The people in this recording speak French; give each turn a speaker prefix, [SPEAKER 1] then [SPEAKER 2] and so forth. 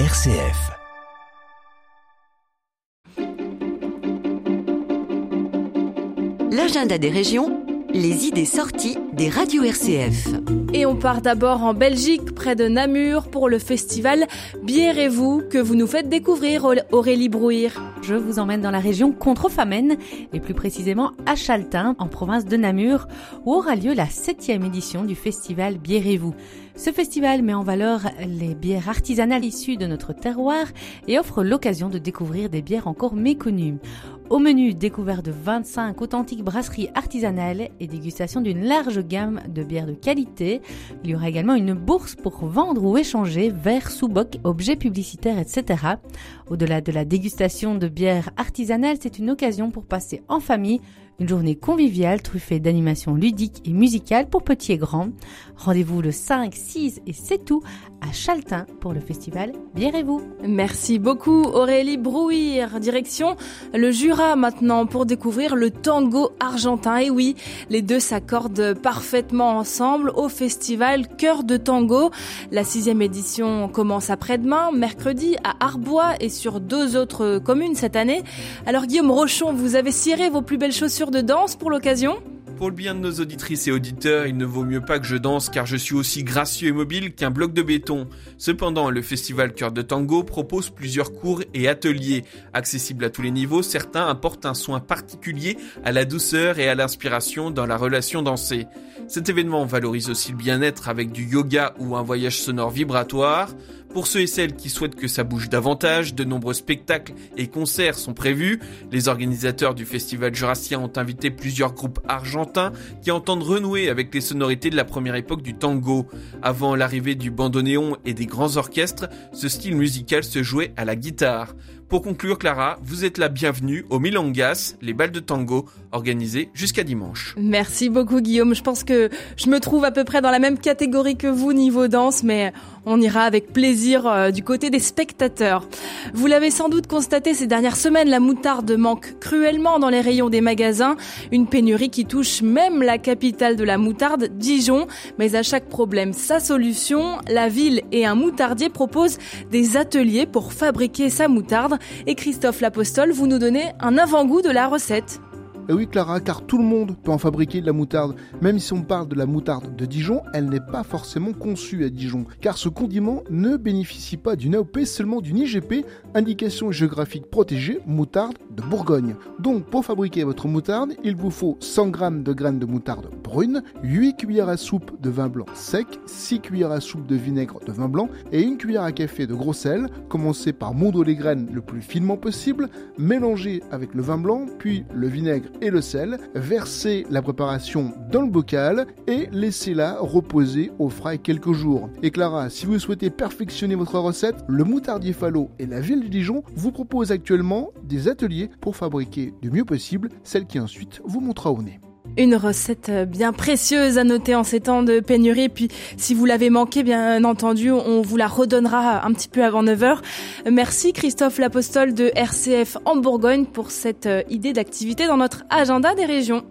[SPEAKER 1] RCF.
[SPEAKER 2] L'agenda des régions, les idées sorties des radios RCF.
[SPEAKER 3] Et on part d'abord en Belgique, près de Namur, pour le festival Bierrez-vous, que vous nous faites découvrir, Aurélie Brouir.
[SPEAKER 4] Je vous emmène dans la région contrefamenne, et plus précisément à Chaltin, en province de Namur, où aura lieu la septième édition du festival Bierrez-vous. Ce festival met en valeur les bières artisanales issues de notre terroir et offre l'occasion de découvrir des bières encore méconnues. Au menu, découverte de 25 authentiques brasseries artisanales et dégustation d'une large gamme de bières de qualité. Il y aura également une bourse pour vendre ou échanger verres, sous-bocs, objets publicitaires, etc. Au-delà de la dégustation de bières artisanales, c'est une occasion pour passer en famille une journée conviviale truffée d'animations ludiques et musicales pour petits et grands. Rendez-vous le 5, 6 et 7 août à Chaltin pour le festival Bierrez-vous.
[SPEAKER 3] Merci beaucoup Aurélie Brouir. Direction le Jura maintenant pour découvrir le tango argentin. Et oui, les deux s'accordent parfaitement ensemble au festival Cœur de Tango. La sixième édition commence après-demain, mercredi à Arbois et sur deux autres communes cette année. Alors Guillaume Rochon, vous avez ciré vos plus belles chaussures de danse pour l'occasion
[SPEAKER 5] pour le bien de nos auditrices et auditeurs, il ne vaut mieux pas que je danse car je suis aussi gracieux et mobile qu'un bloc de béton. Cependant, le festival Cœur de Tango propose plusieurs cours et ateliers. Accessibles à tous les niveaux, certains apportent un soin particulier à la douceur et à l'inspiration dans la relation dansée. Cet événement valorise aussi le bien-être avec du yoga ou un voyage sonore vibratoire. Pour ceux et celles qui souhaitent que ça bouge davantage, de nombreux spectacles et concerts sont prévus. Les organisateurs du festival jurassien ont invité plusieurs groupes argentins qui entendent renouer avec les sonorités de la première époque du tango. Avant l'arrivée du bandoneon et des grands orchestres, ce style musical se jouait à la guitare. Pour conclure, Clara, vous êtes la bienvenue au Milongas, les balles de tango, organisées jusqu'à dimanche.
[SPEAKER 3] Merci beaucoup Guillaume. Je pense que je me trouve à peu près dans la même catégorie que vous niveau danse, mais on ira avec plaisir euh, du côté des spectateurs. Vous l'avez sans doute constaté ces dernières semaines, la moutarde manque cruellement dans les rayons des magasins. Une pénurie qui touche même la capitale de la moutarde, Dijon. Mais à chaque problème, sa solution. La ville et un moutardier proposent des ateliers pour fabriquer sa moutarde et Christophe Lapostole, vous nous donnez un avant-goût de la recette.
[SPEAKER 6] Et oui Clara, car tout le monde peut en fabriquer de la moutarde. Même si on parle de la moutarde de Dijon, elle n'est pas forcément conçue à Dijon, car ce condiment ne bénéficie pas d'une AOP, seulement d'une IGP, indication géographique protégée, moutarde de Bourgogne. Donc pour fabriquer votre moutarde, il vous faut 100 g de graines de moutarde brune, 8 cuillères à soupe de vin blanc sec, 6 cuillères à soupe de vinaigre de vin blanc et une cuillère à café de gros sel. Commencez par moudre les graines le plus finement possible, mélangez avec le vin blanc, puis le vinaigre et le sel, versez la préparation dans le bocal et laissez-la reposer au frais quelques jours. Et Clara, si vous souhaitez perfectionner votre recette, le moutardier Fallot et la ville de Dijon vous proposent actuellement des ateliers pour fabriquer du mieux possible celle qui ensuite vous montrera au nez.
[SPEAKER 3] Une recette bien précieuse à noter en ces temps de pénurie. Puis si vous l'avez manqué, bien entendu, on vous la redonnera un petit peu avant 9h. Merci Christophe Lapostole de RCF en Bourgogne pour cette idée d'activité dans notre agenda des régions.